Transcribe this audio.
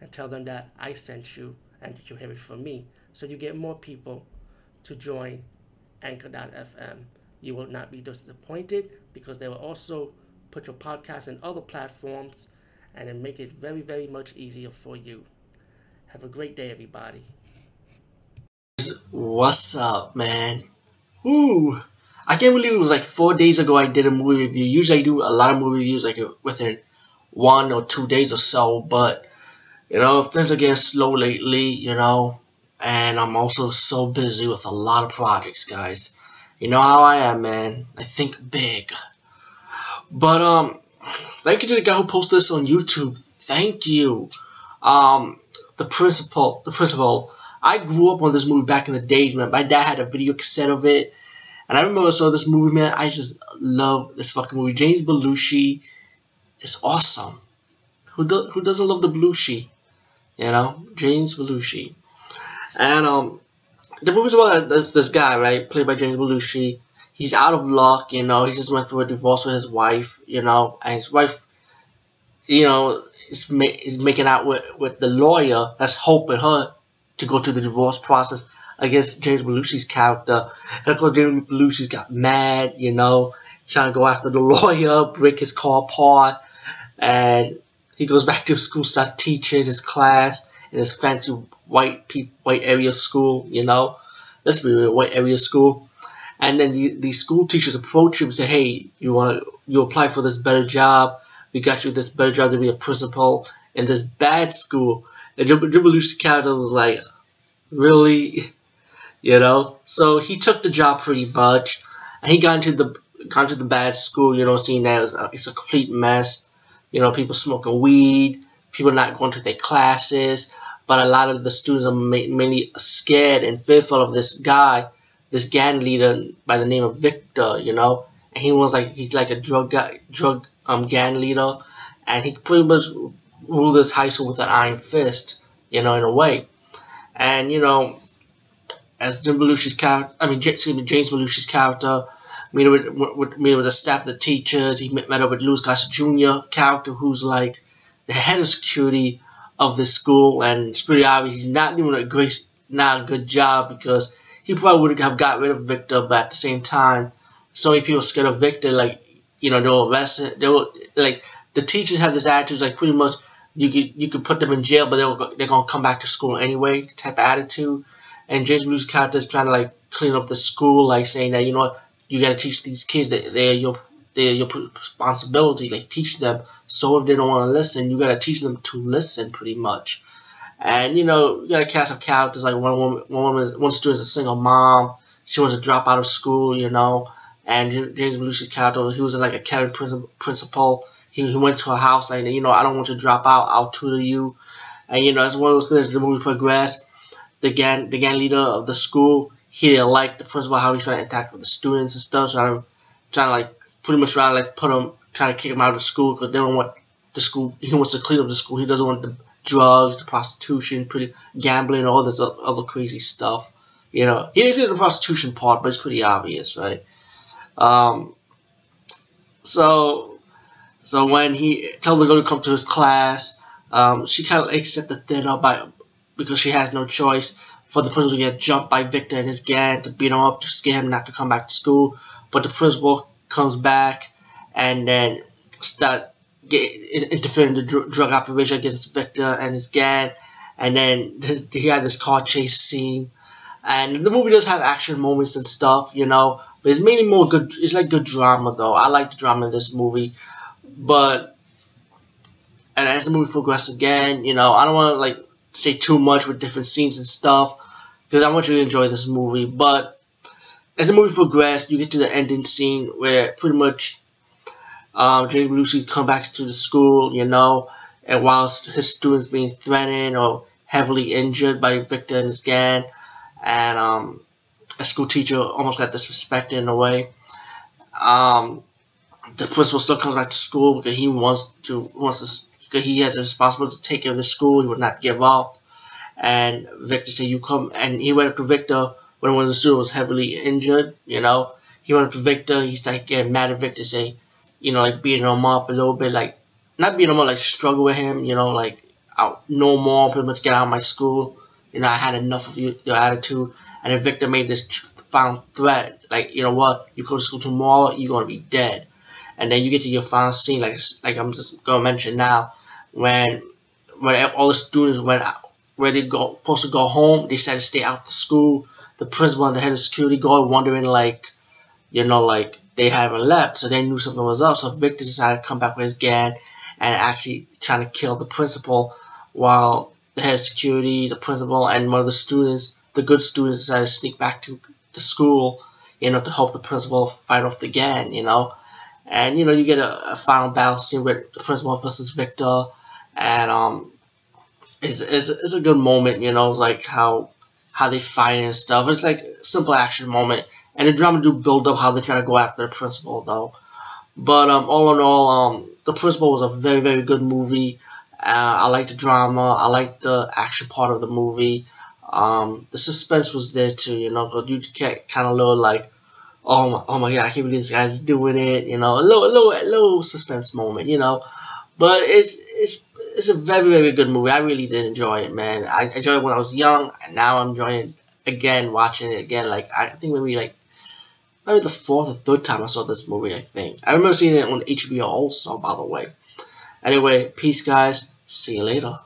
and tell them that I sent you and that you hear it from me. So you get more people to join Anchor.fm. You will not be disappointed because they will also put your podcast in other platforms and then make it very, very much easier for you. Have a great day, everybody. What's up, man? Ooh, I can't believe it was like four days ago I did a movie review. Usually I do a lot of movie reviews like within one or two days or so, but you know things are getting slow lately, you know, and I'm also so busy with a lot of projects, guys. You know how I am, man. I think big. But um, thank you to the guy who posted this on YouTube. Thank you. Um, the principal, the principal. I grew up on this movie back in the days, man. My dad had a video cassette of it and I remember saw this movie, man. I just love this fucking movie. James Belushi is awesome. Who do, who doesn't love the Belushi? You know, James Belushi. And um, the movie's about this, this guy, right, played by James Belushi. He's out of luck, you know. He just went through a divorce with his wife, you know, and his wife, you know, is, ma- is making out with with the lawyer that's helping her to go through the divorce process against James Belushi's character. And of course, James Belushi's got mad, you know, trying to go after the lawyer, break his car apart, and he goes back to school, start teaching his class in his fancy white white area school, you know. Let's be real, white area school. And then the, the school teachers approach him and say, "Hey, you want you apply for this better job? We got you this better job to be a principal in this bad school." And Jim Belushi's was like, "Really?" you know. So he took the job pretty much, and he got into the got into the bad school, you know, seeing that it's a complete mess. You know, people smoking weed, people not going to their classes, but a lot of the students are mainly scared and fearful of this guy, this gang leader by the name of Victor, you know, and he was like he's like a drug guy, drug um gang leader, and he pretty much ruled this high school with an iron fist, you know, in a way, and you know as Jim Belushi's character, I mean, excuse me, James Belushi's character, meeting with, with, with the staff, the teachers. He met, met up with Louis Gossett Jr. character, who's like the head of security of the school, and it's pretty obvious he's not doing a great, not a good job because he probably would have got rid of Victor, but at the same time, so many people scared of Victor, like you know, they were arrested. They were like the teachers have this attitude, like pretty much you could you could put them in jail, but they they're gonna come back to school anyway, type of attitude and James Belushi's character is trying to like clean up the school, like saying that you know what, you gotta teach these kids that they're your they're your responsibility, like teach them. So if they don't want to listen, you gotta teach them to listen, pretty much. And you know, you gotta cast of characters like one woman, one woman, one student's a single mom. She wants to drop out of school, you know. And James Belushi's character, he was like a caring principal. He, he went to her house like, you know, I don't want you to drop out. I'll tutor you. And you know, it's one of those things. The movie progressed the gang the gang leader of the school he didn't like the principal how he's trying to interact with the students and stuff. So I'm trying to like pretty much trying to like put him trying to kick him out of the school because they don't want the school. He wants to clean up the school. He doesn't want the drugs, the prostitution, pretty gambling, all this other crazy stuff. You know, he didn't say the prostitution part, but it's pretty obvious, right? Um. So, so when he tells the girl to come to his class, um, she kind of accepts the dinner by because she has no choice for the principal to get jumped by Victor and his gang to beat him up to scare him not to come back to school. But the principal comes back and then start get, interfering in the dr drug operation against Victor and his gang. And then he had this car chase scene. And the movie does have action moments and stuff, you know. But it's mainly more good. It's like good drama though. I like the drama in this movie, but and as the movie progresses again, you know, I don't want to like say too much with different scenes and stuff because I want you to enjoy this movie. But as the movie progresses, you get to the ending scene where pretty much um, James Belushi comes back to the school, you know, and whilst his students being threatened or heavily injured by Victor and his gang, and um, a school teacher almost got disrespected in a way. Um, the principal still comes back to school because he wants to wants to because he has a responsibility to take care of the school. He would not give up. And Victor said, "You come." And he went up to Victor when one of the students was heavily injured. You know, he went up to Victor. He started getting mad at Victor, say, you know, like beating him up a little bit, like not beating him up, like struggle with him. You know, like out no more, pretty much get out of my school. You know, I had enough of you, your attitude. And then Victor made this final threat, like, you know what, you go to school tomorrow, you're gonna be dead. And then you get to your final scene, like like I'm just gonna mention now, when when all the students went out, where they go supposed to go home, they to stay after school. The principal and the head of security guard wondering like, you know, like they haven't left, so they knew something was up. So Victor decided to come back with his gang and actually trying to kill the principal, while the head of security, the principal, and one of the students, the good students, decided to sneak back to the school, you know, to help the principal fight off the gang, you know. And you know, you get a, a final battle scene with the principal versus Victor, and um, it's, it's, it's a good moment, you know, like how how they fight and stuff. It's like a simple action moment, and the drama do build up how they try to go after the principal though. But um, all in all, um, the principal was a very very good movie. Uh, I like the drama. I like the action part of the movie. Um, the suspense was there too, you know, because you kind of little like, oh my, oh my god, I can't believe this guy's doing it, you know, a little, a little, a little suspense moment, you know. But it's it's it's a very very good movie. I really did enjoy it, man. I enjoyed it when I was young, and now I'm enjoying it again, watching it again. Like I think maybe like maybe the fourth or third time I saw this movie. I think I remember seeing it on HBO also. By the way. Anyway, peace, guys. See you later.